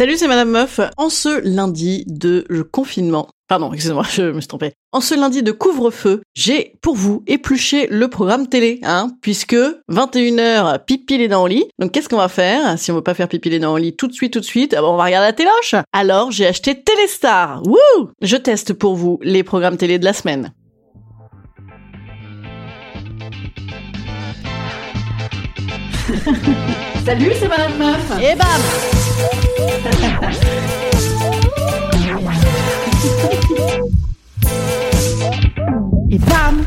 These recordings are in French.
Salut, c'est Madame Meuf. En ce lundi de confinement, pardon, excusez-moi, je me suis trompée. En ce lundi de couvre-feu, j'ai pour vous épluché le programme télé, hein, puisque 21h, pipi les dents au lit. Donc qu'est-ce qu'on va faire si on veut pas faire pipi les dents au lit tout de suite, tout de suite? Ah On va regarder la téloche? Alors j'ai acheté Téléstar. Wouh Je teste pour vous les programmes télé de la semaine. Salut, c'est Madame Meuf. Et bam Et bam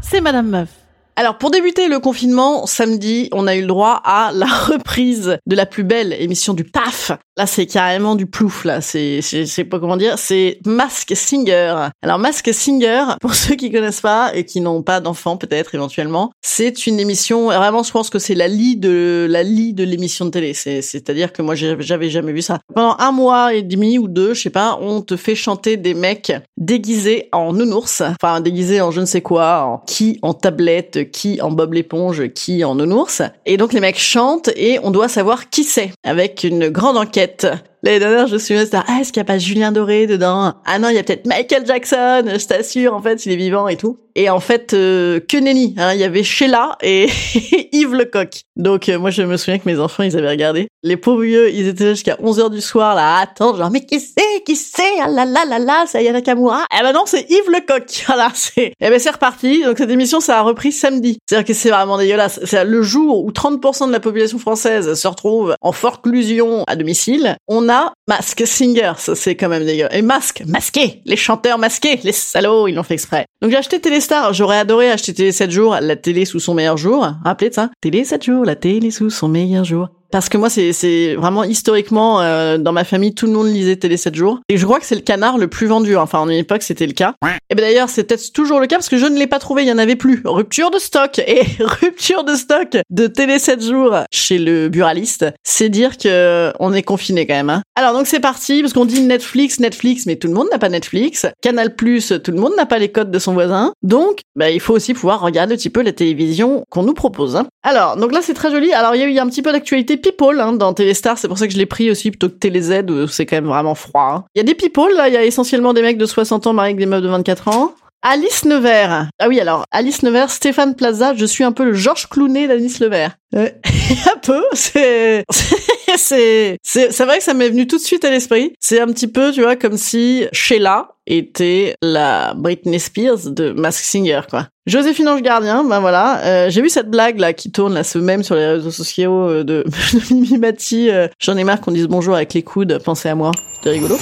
C'est Madame Meuf. Alors pour débuter le confinement, samedi, on a eu le droit à la reprise de la plus belle émission du PAF. Là, c'est carrément du plouf, là. C'est, je sais pas comment dire. C'est Mask Singer. Alors Mask Singer, pour ceux qui connaissent pas et qui n'ont pas d'enfants, peut-être éventuellement, c'est une émission. Vraiment, je pense que c'est la lie de la lie de l'émission de télé. C'est, c'est-à-dire que moi, j'avais jamais vu ça. Pendant un mois et demi ou deux, je sais pas, on te fait chanter des mecs déguisés en nounours, enfin déguisés en je ne sais quoi, en qui en tablette, qui en Bob l'éponge, qui en nounours. Et donc les mecs chantent et on doit savoir qui c'est avec une grande enquête. L'année dernière, je suis restée, ah, est-ce qu'il n'y a pas Julien Doré dedans? Ah non, il y a peut-être Michael Jackson, je t'assure, en fait, il est vivant et tout. Et en fait, euh, que nenni, hein, il y avait Sheila et Yves Lecoq. Donc, euh, moi, je me souviens que mes enfants, ils avaient regardé. Les pauvres vieux, ils étaient jusqu'à 11h du soir, là, à attendre, genre, mais qui c'est, qui c'est, ah là là là là, c'est Ayana Kamura. Eh ben non, c'est Yves Lecoq. Voilà, c'est, eh ben c'est reparti. Donc, cette émission, ça a repris samedi. C'est-à-dire que c'est vraiment dégueulasse. C'est le jour où 30% de la population française se retrouve en forclusion à domicile. On a Mask Singer, ça c'est quand même dégueulasse. Et masque, masqué, les chanteurs masqués, les salauds, ils l'ont fait exprès. Donc j'ai acheté Téléstar, j'aurais adoré acheter Télé 7 jours, la télé sous son meilleur jour. Rappelez ça Télé 7 jours, la télé sous son meilleur jour parce que moi c'est vraiment historiquement euh, dans ma famille tout le monde lisait Télé 7 jours. Et je crois que c'est le canard le plus vendu enfin en une époque c'était le cas. Et ben d'ailleurs c'est peut-être toujours le cas parce que je ne l'ai pas trouvé il y en avait plus. Rupture de stock. Et rupture de stock de Télé 7 jours chez le buraliste c'est dire que on est confiné quand même hein. alors donc c'est parti parce qu'on dit Netflix Netflix mais tout le monde n'a pas Netflix. Canal Plus tout le monde n'a pas les codes de son voisin. Donc bah, il faut aussi pouvoir regarder un petit peu la télévision qu'on nous propose hein. alors donc là c'est très joli. Alors il y a eu un petit peu d'actualité people hein, dans Téléstar, c'est pour ça que je l'ai pris aussi plutôt que Télé Z où c'est quand même vraiment froid. hein. Il y a des people là, il y a essentiellement des mecs de 60 ans mariés avec des meufs de 24 ans. Alice Nevers. Ah oui, alors, Alice Nevers, Stéphane Plaza, je suis un peu le Georges Clounet d'Alice Nevers. Euh, un peu, c'est, c'est, c'est, c'est vrai que ça m'est venu tout de suite à l'esprit. C'est un petit peu, tu vois, comme si Sheila était la Britney Spears de Mask Singer, quoi. Joséphine Ange Gardien, ben voilà, euh, j'ai vu cette blague là qui tourne là ce même sur les réseaux sociaux euh, de, de Mimi Mati. euh, J'en ai marre qu'on dise bonjour avec les coudes, pensez à moi, c'était rigolo.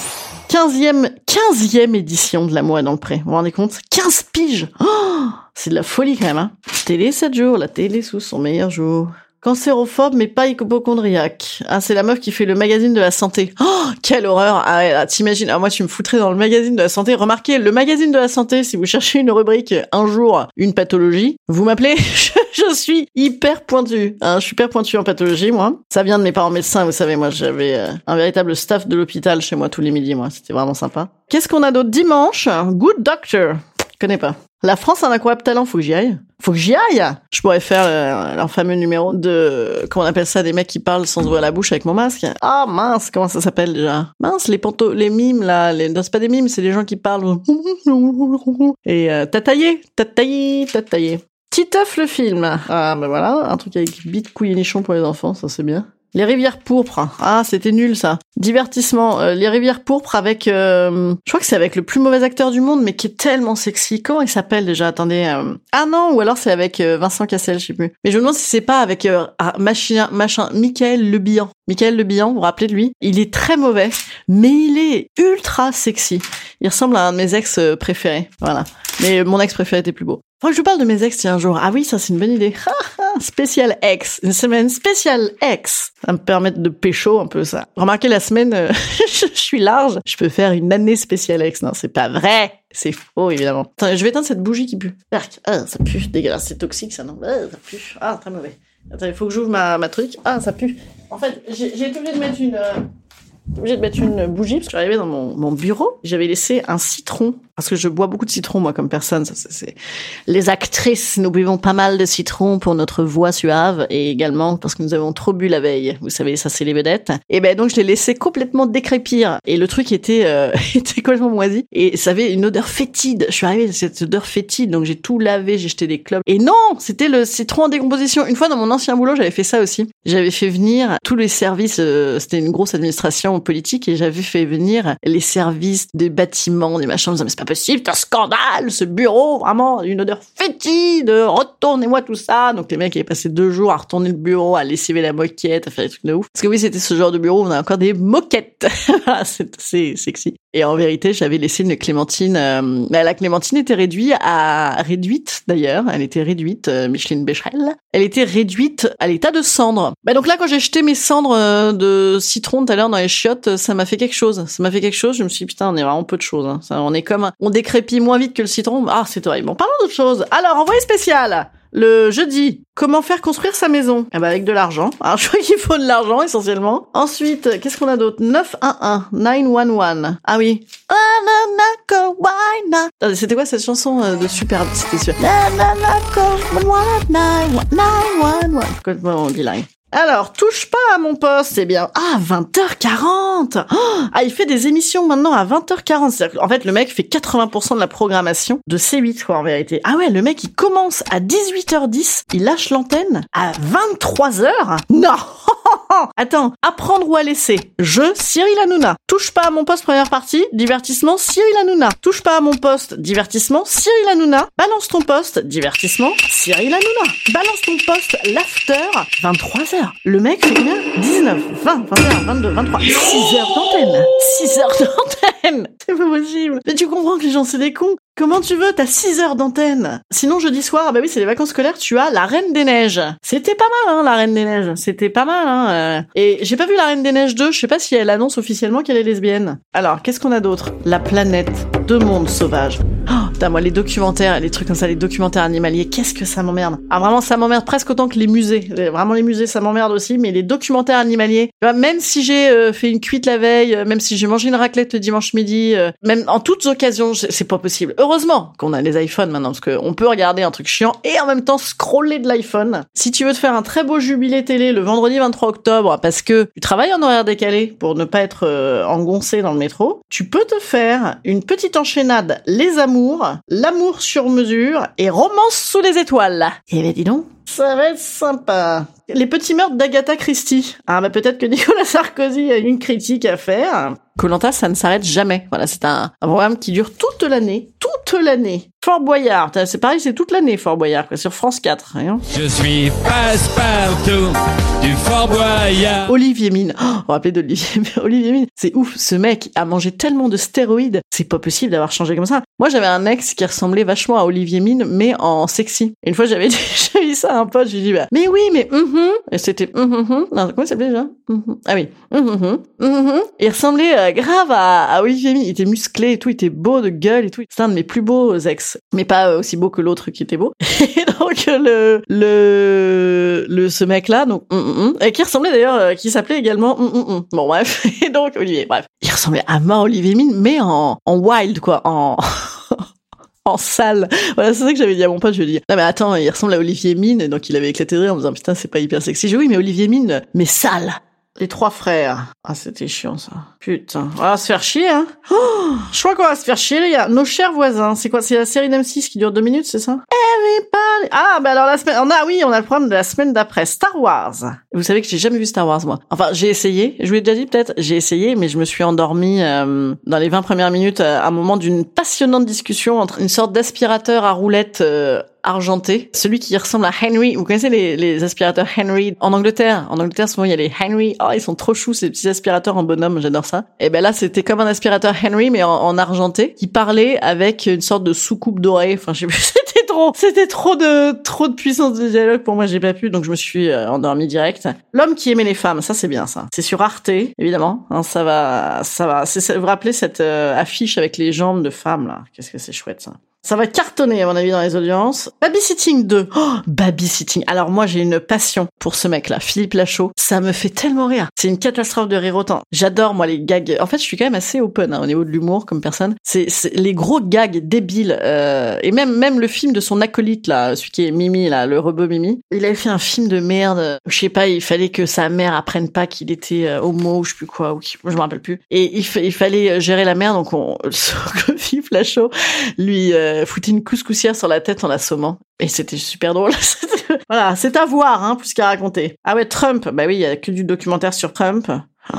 15e, 15e édition de La Moi dans le Pré. Vous vous rendez compte? 15 piges oh C'est de la folie quand même. Hein télé 7 jours, la télé sous son meilleur jour. Cancérophobe mais pas hypochondriaque. Ah, c'est la meuf qui fait le magazine de la santé. Oh, quelle horreur Ah, t'imagines Ah, moi, tu me foutrais dans le magazine de la santé. Remarquez, le magazine de la santé, si vous cherchez une rubrique un jour, une pathologie, vous m'appelez Je suis hyper pointu. Hein, je suis hyper pointu en pathologie, moi. Ça vient de mes parents médecins, vous savez. Moi, j'avais euh, un véritable staff de l'hôpital chez moi tous les midis, moi. C'était vraiment sympa. Qu'est-ce qu'on a d'autre? Dimanche Good Doctor. Connais pas. La France a un incroyable talent, faut que j'y aille. Faut que j'y aille Je pourrais faire euh, leur fameux numéro de... Comment on appelle ça Des mecs qui parlent sans ouvrir la bouche avec mon masque. Ah mince, comment ça s'appelle déjà? Mince, les panto... les mimes là. Les... Non, c'est pas des mimes, c'est des gens qui parlent... Et euh, t'as taillé le film. Ah ben voilà, un truc avec bite, couille et nichon pour les enfants, ça c'est bien. Les rivières pourpres. Ah, c'était nul ça. Divertissement. Euh, les rivières pourpres avec... euh, je crois que c'est avec le plus mauvais acteur du monde, mais qui est tellement sexy. Comment il s'appelle déjà? Attendez. euh, Ah non, ou alors c'est avec euh, Vincent Cassel, je sais plus. Mais je me demande si c'est pas avec euh, ah, machin, machin, Michael Le Bihan. Michael Le Bihan, vous vous rappelez de lui? Il est très mauvais, mais il est ultra sexy. Il ressemble à un de mes ex préférés. Voilà. Mais mon ex préféré était plus beau. Faut que je vous parle de mes ex tiens un jour. Ah oui, ça c'est une bonne idée. spécial ex, une semaine spéciale ex. Ça me permet de pécho un peu ça. Remarquez la semaine, euh, je suis large, je peux faire une année spéciale ex. Non, c'est pas vrai. C'est faux, évidemment. Attends, je vais éteindre cette bougie qui pue. Ah, ça pue, dégueulasse, c'est toxique ça, non? Ah, Ça pue. Ah, très mauvais. Attends, il faut que j'ouvre ma, ma truc. Ah, ça pue. En fait, j'ai obligée de mettre une... Euh, obligée de mettre une bougie parce que j'arrivais dans mon, bureau. J'avais laissé un citron parce que je bois beaucoup de citron moi comme personne. Ça, c'est les actrices, nous buvons pas mal de citron pour notre voix suave et également parce que nous avons trop bu la veille. Vous savez, ça c'est les vedettes. Et ben donc je l'ai laissé complètement décrépir et le truc était euh, était complètement moisi et ça avait une odeur fétide. Je suis arrivée à cette odeur fétide donc j'ai tout lavé, j'ai jeté des clubs. Et non, c'était le citron en décomposition. Une fois dans mon ancien boulot, j'avais fait ça aussi. J'avais fait venir tous les services. Euh, c'était une grosse administration politique et j'avais fait venir les services des bâtiments, des machins. Mais c'est pas possible, c'est un scandale, ce bureau, vraiment, une odeur fétide, retournez-moi tout ça. Donc les mecs avaient passé deux jours à retourner le bureau, à lessiver la moquette, à faire des trucs de ouf. Parce que oui, c'était ce genre de bureau où on a encore des moquettes. c'est sexy. Et en vérité, j'avais laissé une clémentine. Euh, la clémentine était réduite à réduite d'ailleurs. Elle était réduite, euh, Micheline Becherel. Elle était réduite à l'état de cendre. Bah donc là, quand j'ai jeté mes cendres euh, de citron tout à l'heure dans les chiottes, ça m'a fait quelque chose. Ça m'a fait quelque chose. Je me suis dit, putain, on est vraiment peu de choses. Hein. Ça, on est comme, on décrépit moins vite que le citron. Ah, c'est horrible. Bon, parlons d'autre chose. Alors, envoyé spécial le jeudi. Comment faire construire sa maison? Eh ben avec de l'argent. Alors je crois qu'il faut de l'argent essentiellement. Ensuite, qu'est-ce qu'on a d'autre? 911, 911. Ah oui. C'était quoi cette chanson euh, de super C'était sûr. Complètement bilingue. Alors, touche pas à mon poste, c'est bien. Ah, 20h40 Ah, il fait des émissions maintenant à 20h40. En fait, le mec fait 80% de la programmation de C8, quoi, en vérité. Ah ouais, le mec, il commence à 18h10, il lâche l'antenne à 23h Non Attends, apprendre ou à laisser. Je, Cyril Hanouna. Touche pas à mon poste première partie, divertissement, Cyril Hanouna. Touche pas à mon poste, divertissement, Cyril Hanouna. Balance ton poste, divertissement, Cyril Hanouna. Balance ton poste, l'after, 23h. Le mec fait combien? 19, 20, 21, 22, 23, 6 heures d'antenne. 6 heures d'antenne C'est pas possible. Mais tu comprends que les gens c'est des cons. Comment tu veux? T'as 6 heures d'antenne. Sinon, jeudi soir, ah bah oui, c'est les vacances scolaires, tu as La Reine des Neiges. C'était pas mal, hein, La Reine des Neiges. C'était pas mal, hein. Euh. Et j'ai pas vu La Reine des Neiges 2, je sais pas si elle annonce officiellement qu'elle est lesbienne. Alors, qu'est-ce qu'on a d'autre? La planète. Deux mondes sauvages. Oh, moi, les documentaires, les trucs comme ça, les documentaires animaliers, qu'est-ce que ça m'emmerde. Ah, vraiment, ça m'emmerde presque autant que les musées. Vraiment, les musées, ça m'emmerde aussi, mais les documentaires animaliers, même si j'ai euh, fait une cuite la veille, euh, même si j'ai mangé une raclette le dimanche midi, même en toutes occasions, c'est pas possible heureusement qu'on a les iPhones maintenant, parce qu'on peut regarder un truc chiant et en même temps scroller de l'iPhone. Si tu veux te faire un très beau jubilé télé le vendredi 23 octobre, parce que tu travailles en horaire décalé pour ne pas être euh, engoncé dans le métro, tu peux te faire une petite enchaînade Les Amours, L'amour sur mesure et Romance sous les étoiles. Eh ben dis donc, ça va être sympa. Les petits meurtres d'Agatha Christie. Ah bah peut-être que Nicolas Sarkozy a une critique à faire. Colanta, ça ne s'arrête jamais. Voilà, c'est un, programme qui dure toute l'année, toute l'année. Fort Boyard, c'est pareil, c'est toute l'année Fort Boyard, quoi, sur France 4. Hein. Je suis passe-partout du Fort Boyard. Olivier Mine, oh, on va appeler d'Olivier, Olivier Mine, c'est ouf, ce mec a mangé tellement de stéroïdes, c'est pas possible d'avoir changé comme ça. Moi, j'avais un ex qui ressemblait vachement à Olivier Mine, mais en sexy. une fois, j'avais dit, ça à un pote, je lui ai dit, bah, mais oui, mais mm et c'était mm non, comment il s'appelait déjà? Ah oui, il ressemblait euh, grave à, à Olivier Mine, il était musclé et tout, il était beau de gueule et tout, c'est un de mes plus beaux ex mais pas euh, aussi beau que l'autre qui était beau. Et donc le le le ce mec là donc mm, mm, et qui ressemblait d'ailleurs euh, qui s'appelait également bon bref et donc Olivier bref il ressemblait à ma Olivier Mine mais en en wild quoi en en salle. Voilà, c'est ça que j'avais dit à mon pote. Je lui ai dit, non mais attends, il ressemble à Olivier Mine. Donc il avait éclaté de rire en me disant, putain, c'est pas hyper sexy. J'ai oui, mais Olivier Mine, mais sale. Les trois frères. Ah, c'était chiant, ça. Putain. On va se faire chier, hein. Oh, je crois qu'on va se faire chier, les gars. Nos chers voisins. C'est quoi? C'est la série d'M6 qui dure deux minutes, c'est ça? Everybody. Ah, bah alors la semaine, on a, oui, on a le problème de la semaine d'après. Star Wars. Vous savez que j'ai jamais vu Star Wars, moi. Enfin, j'ai essayé. Je vous l'ai déjà dit, peut-être. J'ai essayé, mais je me suis endormie, euh, dans les 20 premières minutes, euh, à un moment d'une passionnante discussion entre une sorte d'aspirateur à roulette, euh, argenté, celui qui ressemble à Henry. Vous connaissez les, les aspirateurs Henry en Angleterre? En Angleterre, souvent il y a les Henry. Oh, ils sont trop choux ces petits aspirateurs en bonhomme. J'adore ça. Et ben là, c'était comme un aspirateur Henry mais en, en, argenté qui parlait avec une sorte de soucoupe dorée. Enfin, je plus. C'était trop, c'était trop de trop de puissance de dialogue pour moi, j'ai pas pu, donc je me suis euh, endormie direct. L'homme qui aimait les femmes, ça c'est bien ça. C'est sur Arte, évidemment. Hein, ça va, ça va. C'est, vous rappelez cette euh, affiche avec les jambes de femmes là Qu'est-ce que c'est chouette ça. Ça va cartonner, à mon avis, dans les audiences. Babysitting 2. Oh, Babysitting. Alors moi, j'ai une passion pour ce mec-là, Philippe Lachaud. Ça me fait tellement rire. C'est une catastrophe de rire autant. J'adore, moi, les gags. En fait, je suis quand même assez open hein, au niveau de l'humour comme personne. C'est les gros gags débiles. Euh, et même même le film de son acolyte, là, celui qui est Mimi, là, le robot Mimi. Il avait fait un film de merde. Je sais pas, il fallait que sa mère apprenne pas qu'il était euh, homo ou je sais plus quoi. Ou je me rappelle plus. Et il, il fallait gérer la mère, donc on... Lachaud lui... Euh, foutait une couscoussière sur la tête en l'assommant. Et c'était super drôle. voilà, c'est à voir, hein, plus qu'à raconter. Ah ouais, Trump. Bah oui, il y a que du documentaire sur Trump. Oh,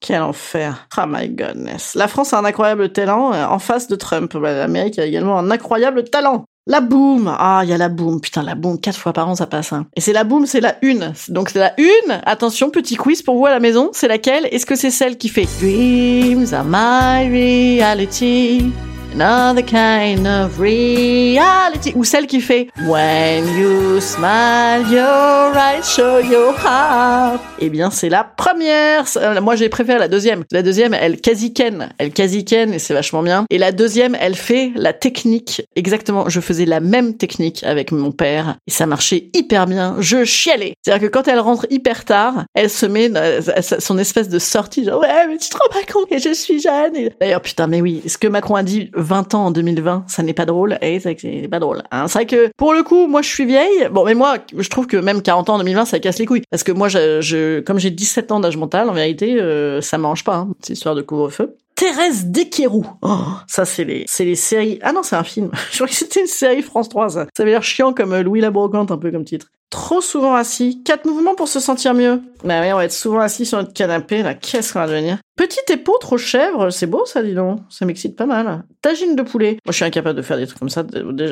quel enfer. Oh my goodness. La France a un incroyable talent euh, en face de Trump. Bah, L'Amérique a également un incroyable talent. La boom Ah, il y a la boom. Putain, la boom, quatre fois par an, ça passe. Hein. Et c'est la boom, c'est la une. Donc c'est la une. Attention, petit quiz pour vous à la maison. C'est laquelle? Est-ce que c'est celle qui fait Dreams are my reality? Another kind of reality. Ou celle qui fait When you smile, your eyes show your heart. Eh bien, c'est la première. Euh, moi, j'ai préféré la deuxième. La deuxième, elle quasi ken. Elle quasi ken et c'est vachement bien. Et la deuxième, elle fait la technique. Exactement. Je faisais la même technique avec mon père et ça marchait hyper bien. Je chialais. C'est-à-dire que quand elle rentre hyper tard, elle se met euh, son espèce de sortie genre ouais, mais tu te rends pas compte que je suis jeune. D'ailleurs, putain, mais oui, ce que Macron a dit 20 ans en 2020, ça n'est pas drôle. Et eh, c'est pas drôle. Hein. C'est vrai que pour le coup, moi je suis vieille. Bon, mais moi, je trouve que même 40 ans en 2020, ça casse les couilles. Parce que moi, je, comme j'ai 17 ans d'âge mental, en vérité, euh, ça mange pas. Hein, histoire de couvre-feu. Thérèse Desquerou. Oh, ça c'est les, c'est les séries. Ah non, c'est un film. Je crois que c'était une série France 3. Ça, ça avait l'air chiant comme euh, Louis la Brocante un peu comme titre. Trop souvent assis. Quatre mouvements pour se sentir mieux. Bah oui, on va être souvent assis sur notre canapé, là. Qu'est-ce qu'on va devenir? Petite épeautre aux chèvres, c'est beau ça, dis donc. Ça m'excite pas mal. Tagine de poulet. Moi, je suis incapable de faire des trucs comme ça.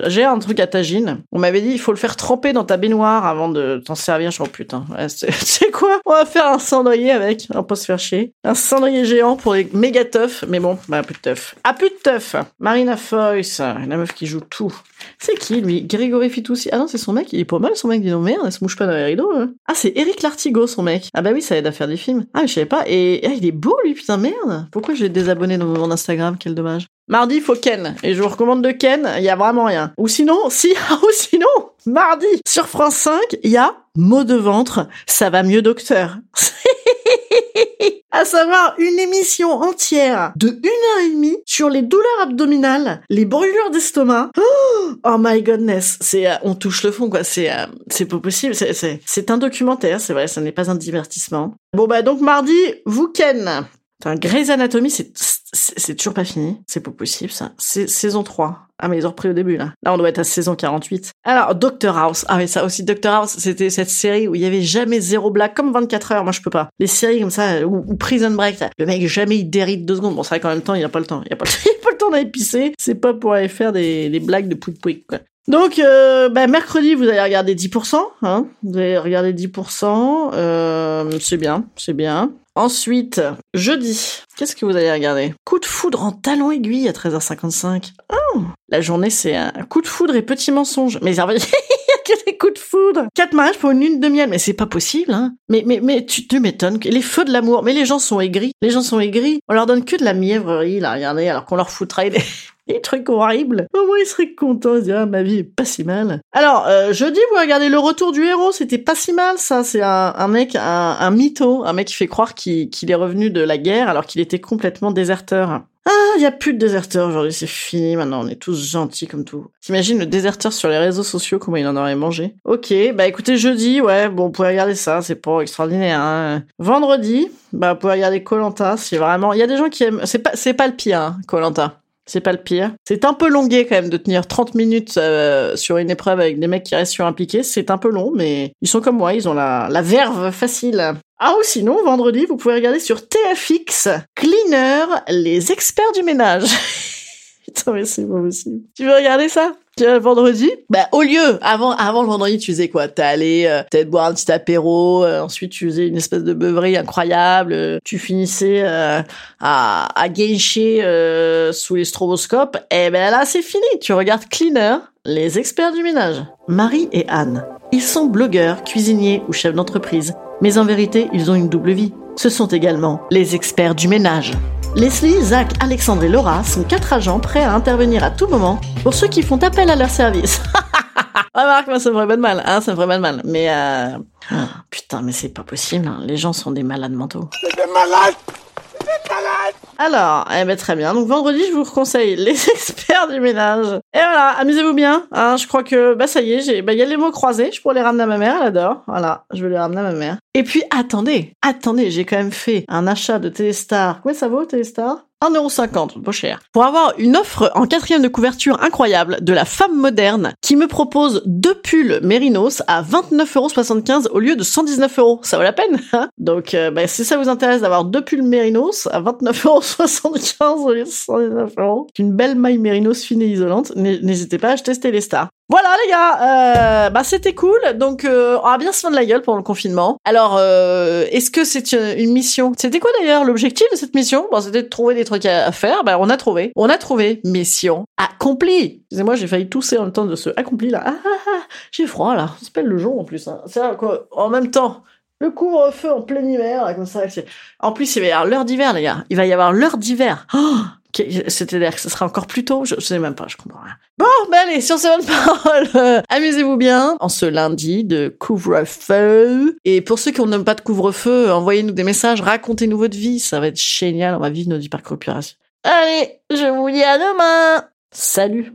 J'ai un truc à tagine. On m'avait dit, il faut le faire tremper dans ta baignoire avant de t'en servir. Je suis, putain. c'est quoi? On va faire un cendrier avec. On peut se faire chier. Un cendrier géant pour les méga teufs. Mais bon, bah, plus de teuf. Ah, plus de teuf. Marina Foyce. La meuf qui joue tout. C'est qui, lui? Grégory Fitoussi. Ah non, c'est son mec. Il est pas mal, son mec. Dis donc, merde, elle se mouche pas dans les rideaux. Hein. Ah, c'est Eric Lartigot, son mec. Ah bah oui, ça aide à faire des films. Ah, je savais pas. Et ah, il est beau, lui, putain, merde. Pourquoi j'ai désabonné dans mon Instagram? Quel dommage. Mardi, il faut Ken. Et je vous recommande de Ken, il y a vraiment rien. Ou sinon, si, ou sinon, mardi, sur France 5, il y a Mot de ventre, ça va mieux docteur. à savoir une émission entière de une heure et demie sur les douleurs abdominales, les brûlures d'estomac. Oh, my godness, c'est euh, on touche le fond quoi, c'est euh, c'est pas possible, c'est c'est un documentaire, c'est vrai, ça n'est pas un divertissement. Bon bah donc mardi, vous Ken. Enfin, Grey's Anatomy, c'est toujours pas fini, c'est pas possible ça. C'est saison 3. Ah mais ils ont repris au début là. Là on doit être à saison 48. Alors Doctor House. Ah mais ça aussi Doctor House, c'était cette série où il y avait jamais zéro blague comme 24 heures. Moi je peux pas. Les séries comme ça ou, Prison Break, le mec jamais il dérite deux secondes. Bon c'est vrai qu'en même temps il a pas le temps. Il a pas le, il a pas le temps d'aller pisser. C'est pas pour aller faire des, des blagues de pouic pouic quoi. Donc, euh, bah, mercredi, vous allez regarder 10%. Hein vous allez regarder 10%. Euh, c'est bien, c'est bien. Ensuite, jeudi, qu'est-ce que vous allez regarder? Coup de foudre en talon aiguille à 13h55. Oh La journée, c'est un coup de foudre et petit mensonge. Mais il que des coups de foudre. Quatre mariages pour une lune de miel, mais c'est pas possible, hein. Mais, mais, tu te m'étonnes. Les feux de l'amour. Mais les gens sont aigris. Les gens sont aigris. On leur donne que de la mièvrerie, là, regardez, alors qu'on leur foutrait des... des trucs horribles. Au moins, ils seraient contents. Ils diraient, ah, ma vie est pas si mal. Alors, euh, jeudi, vous regardez Le Retour du Héros. C'était pas si mal, ça. C'est un, mec, un, mytho. Un mec qui fait croire qu'il est revenu de la guerre alors qu'il était complètement déserteur. Ah, il y a plus de déserteurs aujourd'hui, c'est fini. Maintenant, on est tous gentils comme tout. T'imagines le déserteur sur les réseaux sociaux, comment il en aurait mangé? Ok, bah écoutez, jeudi, ouais, bon, vous pouvez regarder ça, c'est pas extraordinaire. Hein. Vendredi, bah vous pouvez regarder Colanta, c'est vraiment. Il y a des gens qui aiment. C'est pas, pas le pire, hein, Colanta. C'est pas le pire. C'est un peu longué quand même de tenir 30 minutes euh, sur une épreuve avec des mecs qui restent impliqués. C'est un peu long, mais ils sont comme moi, ils ont la, la verve facile. Ah ou sinon, vendredi, vous pouvez regarder sur TFX Cleaner, les experts du ménage. Putain, mais c'est pas possible. Tu veux regarder ça? Tu vois, vendredi? Bah au lieu, avant avant le vendredi, tu faisais quoi? T'allais euh, peut-être boire un petit apéro, euh, ensuite tu faisais une espèce de beuverie incroyable, euh, tu finissais à, à sous les stroboscopes. Et ben là, c'est fini. Tu regardes Cleaner, les experts du ménage. Marie et Anne. Ils sont blogueurs, cuisiniers ou chefs d'entreprise. Mais en vérité, ils ont une double vie. Ce sont également les experts du ménage. Leslie, Zach, Alexandre et Laura sont quatre agents prêts à intervenir à tout moment pour ceux qui font appel à leur service. Remarque, moi ça me ferait pas de mal, hein, ça me ferait pas de mal. Mais euh... putain, mais c'est pas possible. hein. Les gens sont des malades mentaux. Alors, eh ben très bien. Donc vendredi, je vous conseille les experts du ménage. Et voilà, amusez-vous bien. Hein, je crois que bah ça y est, j'ai bah il y a les mots croisés. Je pourrais les ramener à ma mère, elle adore. Voilà, je vais les ramener à ma mère. Et puis attendez, attendez, j'ai quand même fait un achat de Téléstar. Combien ça vaut Téléstar? 1,50€, pas cher. Pour avoir une offre en quatrième de couverture incroyable de la femme moderne qui me propose deux pulls Mérinos à 29,75€ au lieu de 119€. Ça vaut la peine, hein? Donc, euh, bah, si ça vous intéresse d'avoir deux pulls Mérinos à 29,75€ au lieu de 119€, une belle maille Mérinos fine et isolante, n'hésitez pas à acheter les stars. Voilà les gars, euh, bah c'était cool. Donc euh, on va bien se de la gueule pendant le confinement. Alors euh, est-ce que c'est une, mission? C'était quoi d'ailleurs l'objectif de cette mission? Bon, c'était de trouver des trucs à, faire. Bah on a trouvé, on a trouvé mission accomplie. Excusez-moi, j'ai failli tousser en même temps de ce accompli là. Ah, ah, ah, j'ai froid là. Ça s'appelle le jour en plus. Hein. C'est quoi. En même temps. Le couvre-feu en plein hiver, comme ça. En plus, il va y avoir l'heure d'hiver, les gars. Il va y avoir l'heure d'hiver. Oh c'est-à-dire que ce sera encore plus tôt je, je sais même pas, je comprends rien. Bon, ben allez, sur ces bonnes paroles, euh, amusez-vous bien en ce lundi de couvre-feu. Et pour ceux qui n'ont pas de couvre-feu, envoyez-nous des messages, racontez-nous votre vie, ça va être génial, on va vivre notre vie par coopération. Allez, je vous dis à demain Salut